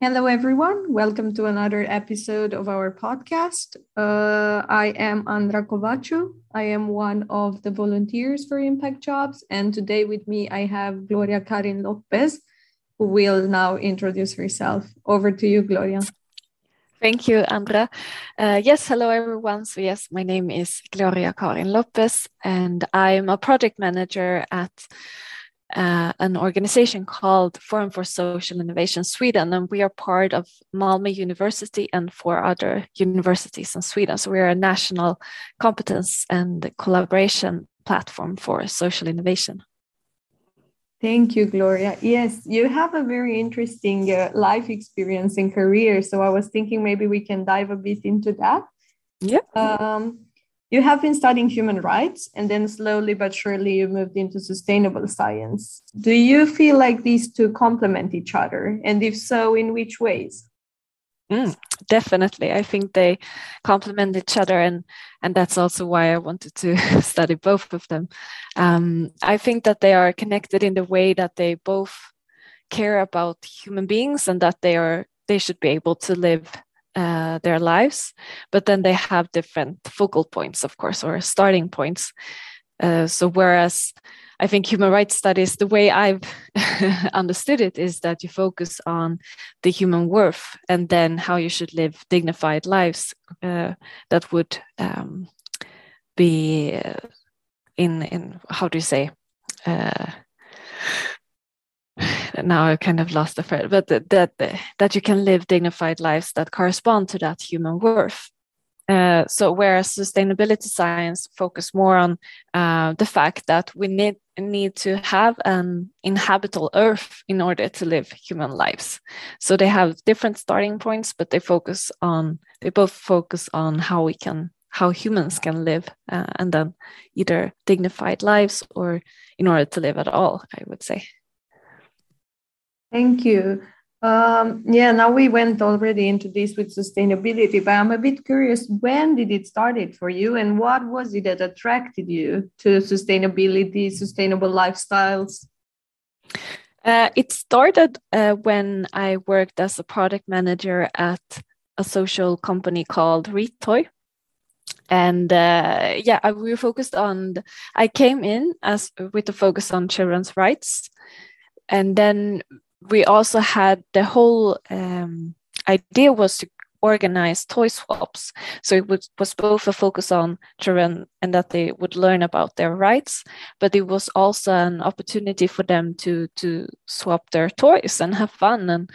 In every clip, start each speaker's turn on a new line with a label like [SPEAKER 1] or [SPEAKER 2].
[SPEAKER 1] Hello, everyone. Welcome to another episode of our podcast. Uh, I am Andra Kovacu. I am one of the volunteers for Impact Jobs. And today with me, I have Gloria Karin Lopez, who will now introduce herself. Over to you, Gloria.
[SPEAKER 2] Thank you, Andra. Uh, yes, hello, everyone. So, yes, my name is Gloria Karin Lopez, and I'm a project manager at uh, an organization called Forum for Social Innovation Sweden, and we are part of Malmö University and four other universities in Sweden. So we are a national competence and collaboration platform for social innovation.
[SPEAKER 1] Thank you, Gloria. Yes, you have a very interesting uh, life experience and career. So I was thinking maybe we can dive a bit into that.
[SPEAKER 2] Yeah.
[SPEAKER 1] Um, you have been studying human rights and then slowly but surely you moved into sustainable science. Do you feel like these two complement each other? And if so, in which ways?
[SPEAKER 2] Mm, definitely. I think they complement each other, and, and that's also why I wanted to study both of them. Um, I think that they are connected in the way that they both care about human beings and that they are they should be able to live uh, their lives, but then they have different focal points, of course, or starting points. Uh, so, whereas I think human rights studies, the way I've understood it, is that you focus on the human worth and then how you should live dignified lives uh, that would um, be uh, in in how do you say uh, now I kind of lost the thread, but that that, that you can live dignified lives that correspond to that human worth. Uh, so whereas sustainability science focus more on uh, the fact that we need need to have an inhabitable earth in order to live human lives so they have different starting points but they focus on they both focus on how we can how humans can live uh, and then either dignified lives or in order to live at all i would say
[SPEAKER 1] Thank you. Um, yeah, now we went already into this with sustainability, but I'm a bit curious when did it started for you and what was it that attracted you to sustainability, sustainable lifestyles?
[SPEAKER 2] Uh, it started uh, when I worked as a product manager at a social company called Retoy. And uh, yeah, we were focused on, I came in as with the focus on children's rights. And then we also had the whole um, idea was to organize toy swaps. So it was, was both a focus on children and that they would learn about their rights, but it was also an opportunity for them to to swap their toys and have fun and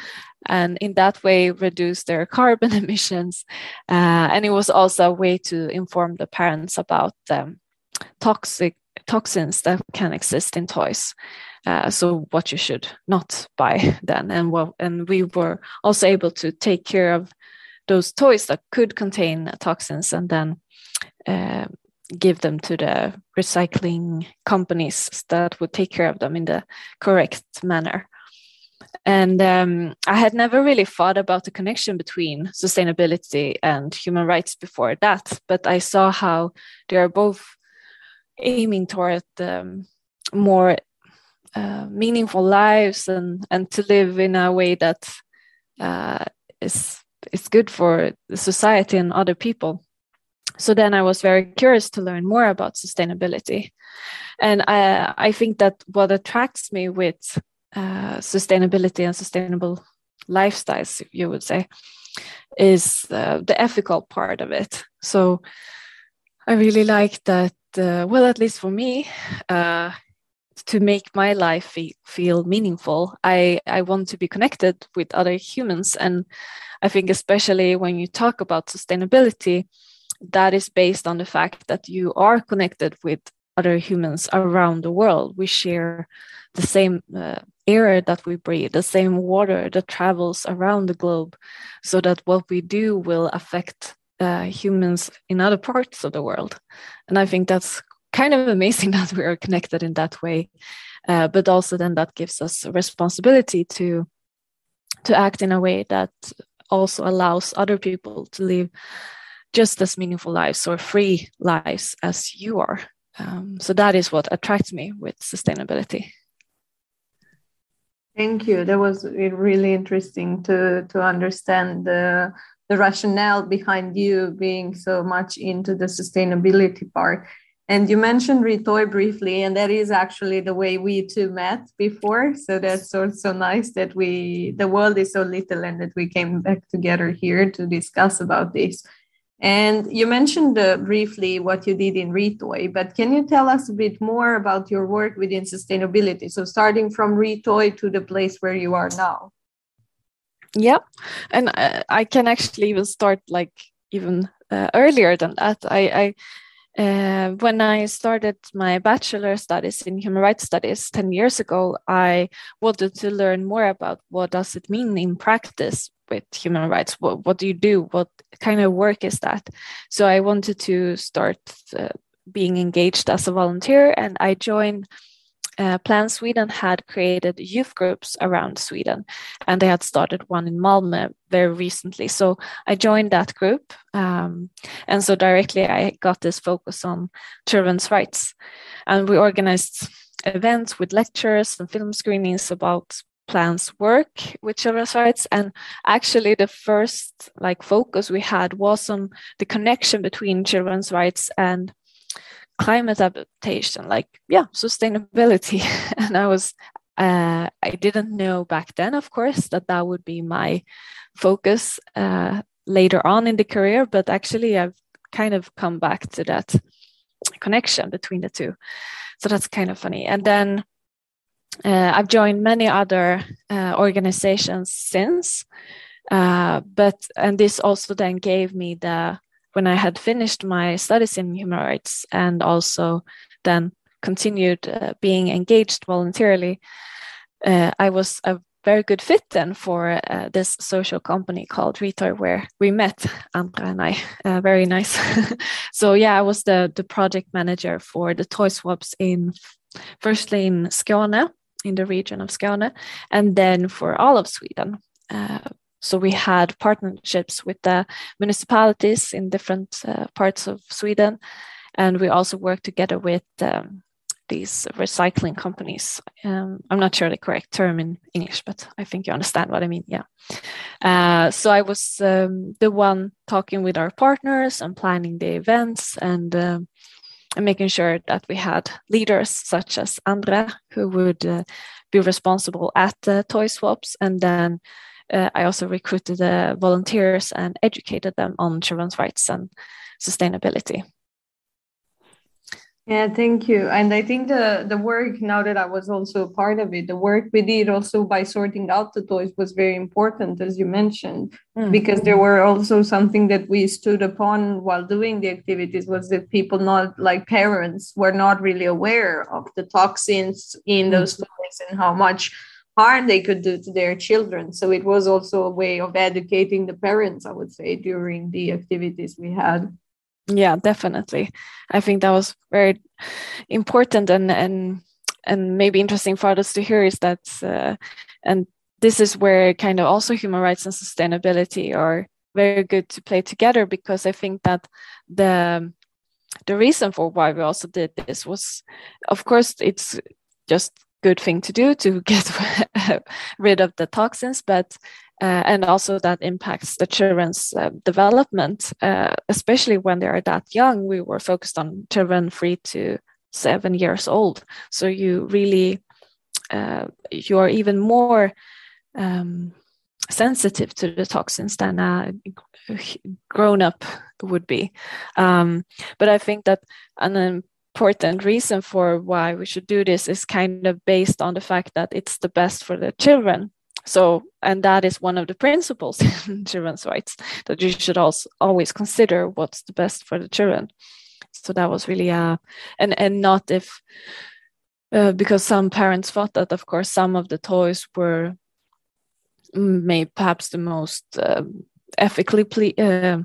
[SPEAKER 2] and in that way reduce their carbon emissions. Uh, and it was also a way to inform the parents about um, toxic toxins that can exist in toys. Uh, so what you should not buy then, and well, and we were also able to take care of those toys that could contain toxins, and then uh, give them to the recycling companies that would take care of them in the correct manner. And um, I had never really thought about the connection between sustainability and human rights before that, but I saw how they are both aiming toward um, more uh, meaningful lives and and to live in a way that uh, is is good for the society and other people. So then I was very curious to learn more about sustainability, and I I think that what attracts me with uh, sustainability and sustainable lifestyles, you would say, is uh, the ethical part of it. So I really like that. Uh, well, at least for me, uh, to make my life feel meaningful i i want to be connected with other humans. And i think especially when you talk about sustainability that is based on the fact that you are connected with other humans around the world. We share the same uh, air that we breathe the same water that travels around the globe so that what we do will affect uh, humans in other parts of the world. And i think that's kind of amazing that we are connected in that way uh, but also then that gives us responsibility to to act in a way that also allows other people to live just as meaningful lives or free lives as you are um, so that is what attracts me with sustainability
[SPEAKER 1] Thank you. That was really interesting to to understand the the rationale behind you being so much into the sustainability part. And you mentioned Retoy briefly, and that is actually the way we two met before. So that's also nice that we the world is so little and that we came back together here to discuss about this. And you mentioned uh, briefly what you did in Retoy, but can you tell us a bit more about your work within sustainability? So, starting from Retoy to the place where you are now.
[SPEAKER 2] Yeah, and uh, I can actually even start like even uh, earlier than that. I, I uh, when I started my bachelor studies in human rights studies 10 years ago, I wanted to learn more about what does it mean in practice with human rights? What, what do you do? What kind of work is that? So i wanted to start uh, being engaged as a volunteer and i joined uh, Plan Sweden had created youth groups around Sweden, and they had started one in Malmö very recently. So I joined that group, um, and so directly I got this focus on children's rights, and we organized events with lectures and film screenings about plans work with children's rights and actually the first like focus we had was on the connection between children's rights and climate adaptation like yeah sustainability. And i was uh, i didn't know back then of course that that would be my focus uh, later on in the career but actually i've kind of come back to that connection between the two. So that's kind of funny. And then uh, I've joined many other uh, organizations since, uh, but and this also then gave me the when I had finished my studies in human rights and also then continued uh, being engaged voluntarily. Uh, I was a very good fit then for uh, this social company called Retoy, where we met Andra and I. very nice. so yeah, I was the the project manager for the toy swaps in firstly in Skåne in the region of Skåne, and then for all of Sweden. So we had partnerships with the municipalities in different uh, parts of Sweden, and we also worked together with um, these recycling companies. Um, I'm not sure the correct term in English, but I think you understand what I mean. Yeah. Uh, so I was um, the one talking with our partners and planning the events and um, and making sure that we had leaders such as Andra who would uh, be responsible at the toy swaps. And then uh, I also recruited uh, volunteers and educated them on children's rights and sustainability.
[SPEAKER 1] Yeah, thank you. And I think the the work now that I was also a part of it, the work we did also by sorting out the toys was very important, as you mentioned, mm. because there were also something that we stood upon while doing the activities was that people not like parents were not really aware of the toxins in mm. those toys and how much harm they could do to their children. So it was also a way of educating the parents, I would say, during the activities we had
[SPEAKER 2] yeah definitely i think that was very important and and and maybe interesting for us to hear is that uh, and this is where kind of also human rights and sustainability are very good to play together because i think that the the reason for why we also did this was of course it's just good thing to do to get rid of the toxins but uh, and also that impacts the children's uh, development, uh, especially when they are that young. We were focused on children three to seven years old, so you really uh, you are even more um, sensitive to the toxins than a grown up would be. Um, but I think that an important reason for why we should do this is kind of based on the fact that it's the best for the children. So and that is one of the principles in children's rights that you should also always consider what's the best for the children. So that was really uh and and not if uh, because some parents thought that of course some of the toys were made perhaps the most uh, ethically ple- uh,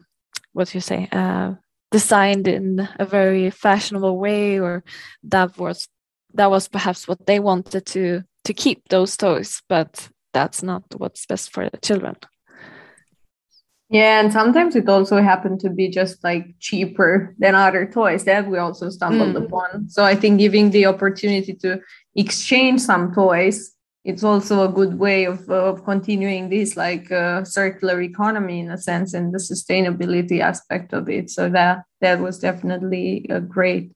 [SPEAKER 2] what do you say uh, designed in a very fashionable way or that was that was perhaps what they wanted to to keep those toys but that's not what's best for the children
[SPEAKER 1] yeah and sometimes it also happened to be just like cheaper than other toys that we also stumbled mm. upon so i think giving the opportunity to exchange some toys it's also a good way of, of continuing this like uh, circular economy in a sense and the sustainability aspect of it. So that that was definitely a great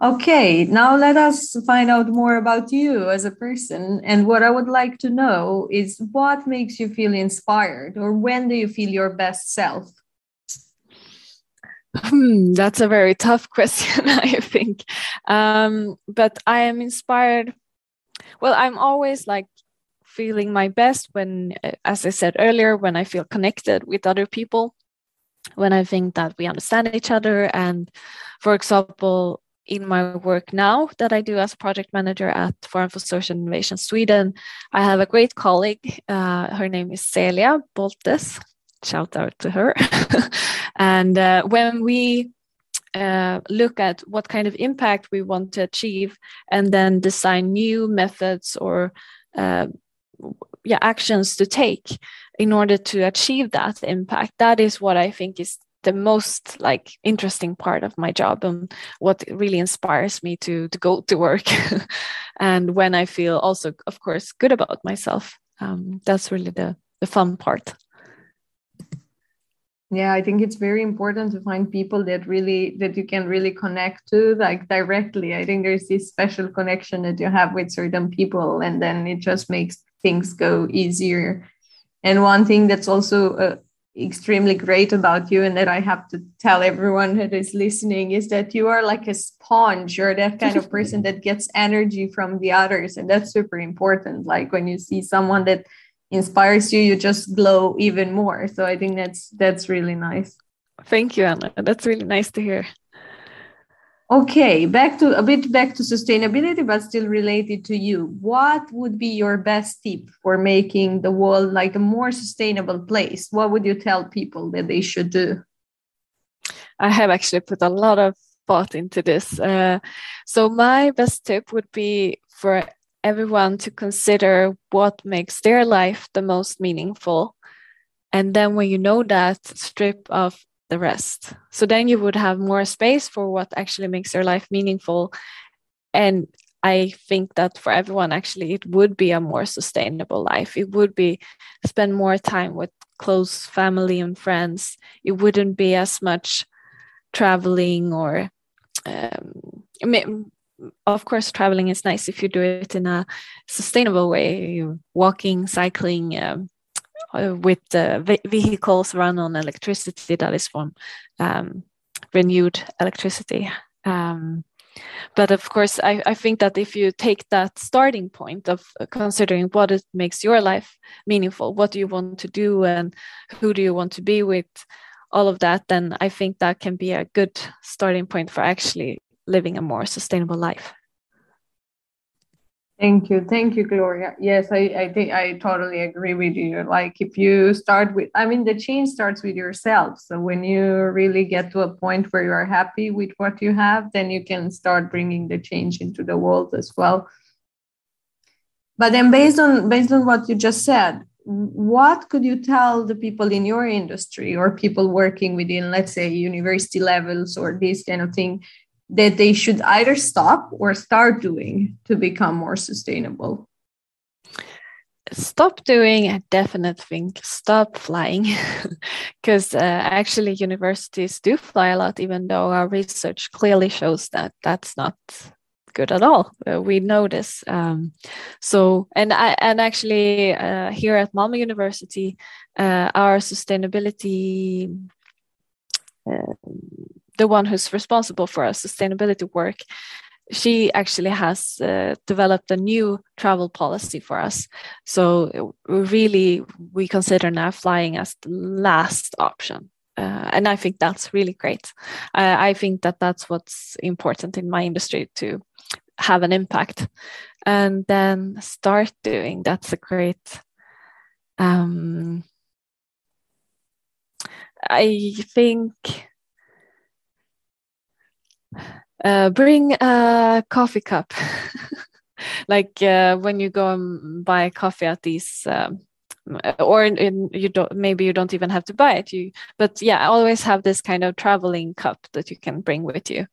[SPEAKER 1] okay now let us find out more about you as a person. And what i would like to know is what makes you feel inspired or when do you feel your best self?
[SPEAKER 2] Hmm, that's a very tough question, I think. Um, but I am inspired well i'm always like feeling my best when uh, as i said earlier when i feel connected with other people when i think that we understand each other and for example in my work now that I do as a project manager at Forum for Social Innovation Sweden, I have a great colleague. Uh, her name is Celia Boltes. Shout out to her. and uh, when we uh, look at what kind of impact we want to achieve and then design new methods or uh, yeah actions to take in order to achieve that impact. That is what i think is the most like interesting part of my job and what really inspires me to to go to work. And when i feel also of course good about myself um, that's really the the fun part
[SPEAKER 1] yeah i think it's very important to find people that really that you can really connect to like directly. I think there's this special connection that you have with certain people and then it just makes things go easier. And one thing that's also uh, extremely great about you and that i have to tell everyone that is listening is that you are like a sponge. You're that kind of person that gets energy from the others and that's super important. Like when you see someone that inspires you you just glow even more. So i think that's that's really nice.
[SPEAKER 2] Thank you anna. That's really nice to hear.
[SPEAKER 1] Okay back to a bit back to sustainability but still related to you. What would be your best tip for making the world like a more sustainable place? What would you tell people that they should do?
[SPEAKER 2] I have actually put a lot of thought into this. Uh, so my best tip would be for everyone to consider what makes their life the most meaningful. And then when you know that, strip off the rest. So then you would have more space for what actually makes your life meaningful. And I think that for everyone, actually, it would be a more sustainable life. It would be spend more time with close family and friends. It wouldn't be as much traveling or um, of course, traveling is nice if you do it in a sustainable way, walking, cycling, um, uh, with the vehicles run on electricity that is from um, renewed electricity. Um, but of course, I, I, think that if you take that starting point of considering what it makes your life meaningful, what do you want to do, and who do you want to be with, all of that, then I think that can be a good starting point for actually living a more sustainable life.
[SPEAKER 1] Thank you. Thank you, Gloria. Yes, I, I think I totally agree with you. Like if you start with, I mean, the change starts with yourself. So when you really get to a point where you are happy with what you have, then you can start bringing the change into the world as well. But then based on based on what you just said, what could you tell the people in your industry or people working within, let's say, university levels or this kind of thing that they should either stop or start doing to become more sustainable?
[SPEAKER 2] Stop doing, a definite thing. stop flying because uh, actually universities do fly a lot, even though our research clearly shows that that's not good at all. Uh, we know this. Um, so, and I, and actually uh, here at Malmö University, uh, our sustainability uh, the one who's responsible for our sustainability work, she actually has uh, developed a new travel policy for us. So really, we consider now flying as the last option. Uh, and I think that's really great. Uh, I think that that's what's important in my industry to have an impact, and then start doing. That's a great. Um, I think uh, bring a coffee cup. like uh, when you go and buy coffee at these um, or in, in, you don't maybe you don't even have to buy it you but yeah always have this kind of traveling cup that you can bring with you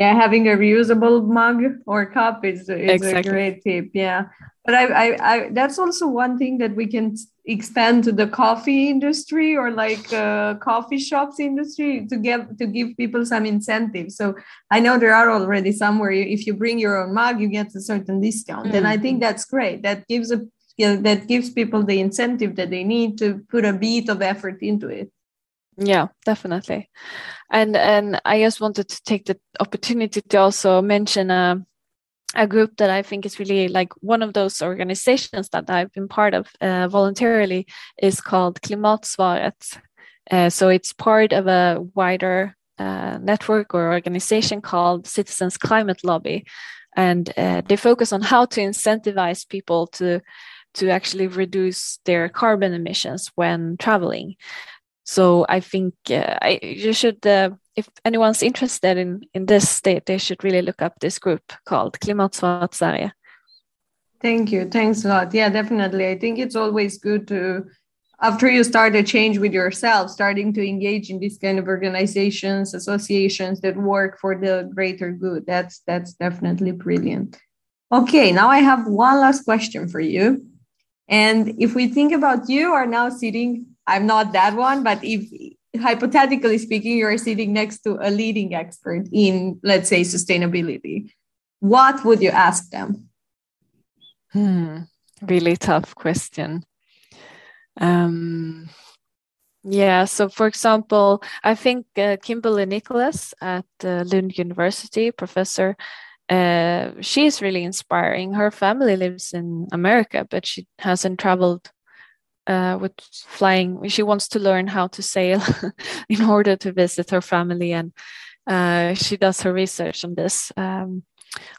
[SPEAKER 1] yeah having a reusable mug or cup is, is exactly. a great tip yeah. But I, I, I that's also one thing that we can expand to the coffee industry or like uh, coffee shops industry to get to give people some incentive so i know there are already somewhere if you bring your own mug you get a certain discount. Mm. and i think that's great. That gives a you know, that gives people the incentive that they need to put a bit of effort into it
[SPEAKER 2] yeah definitely. And and i just wanted to take the opportunity to also mention a, a group that i think is really like one of those organizations that i've been part of uh, voluntarily is called klimatsvaret. Uh, so it's part of a wider uh, network or organization called citizens climate lobby. And uh, they focus on how to incentivize people to to actually reduce their carbon emissions when traveling so I think uh, I, you should, uh, if anyone's interested in, in this, they, they should really look up this group called Klimatsvaret.
[SPEAKER 1] Thank you. Thanks a lot. Yeah, definitely. I think it's always good to, after you start a change with yourself, starting to engage in these kind of organizations, associations that work for the greater good. That's that's definitely brilliant. Okay, now I have one last question for you. And if we think about you are now sitting I'm not that one, but if hypothetically speaking, you're sitting next to a leading expert in, let's say, sustainability, what would you ask them?
[SPEAKER 2] Hmm, really tough question. Um, yeah, so for example, I think uh, Kimberly Nicholas at uh, Lund University, professor, uh, she's really inspiring. Her family lives in America, but she hasn't traveled uh, with flying. She wants to learn how to sail in order to visit her family, and uh, she does her research on this um,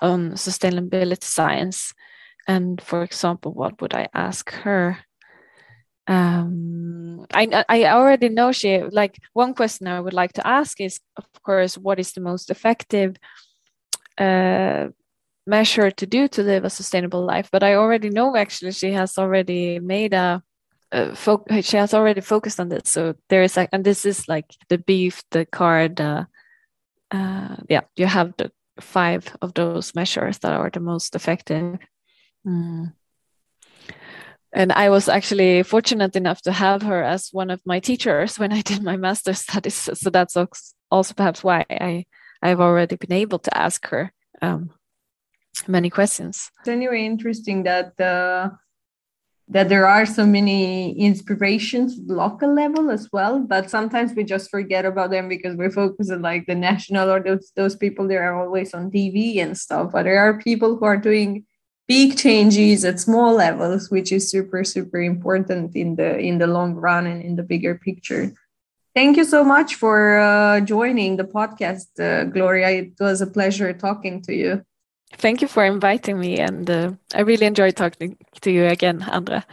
[SPEAKER 2] on sustainability science. And for example, what would I ask her? Um, I I already know she like one question I would like to ask is of course what is the most effective uh, measure to do to live a sustainable life but i already know actually she has already made a uh, she has already focused on this. So there is like, and this is like the beef, the card. Uh, uh, yeah, you have the five of those measures that are the most effective. Mm. And I was actually fortunate enough to have her as one of my teachers when I did my master's studies. So that's also perhaps why I I've already been able to ask her um, many questions.
[SPEAKER 1] It's anyway interesting that the that there are so many inspirations local level as well but sometimes we just forget about them because we're focused on like the national or those those people that are always on tv and stuff but there are people who are doing big changes at small levels which is super super important in the in the long run and in the bigger picture. Thank you so much for uh, joining the podcast uh, gloria. It was a pleasure talking to you
[SPEAKER 2] Thank you for inviting me, and uh, I really enjoyed talking to you again, Andra.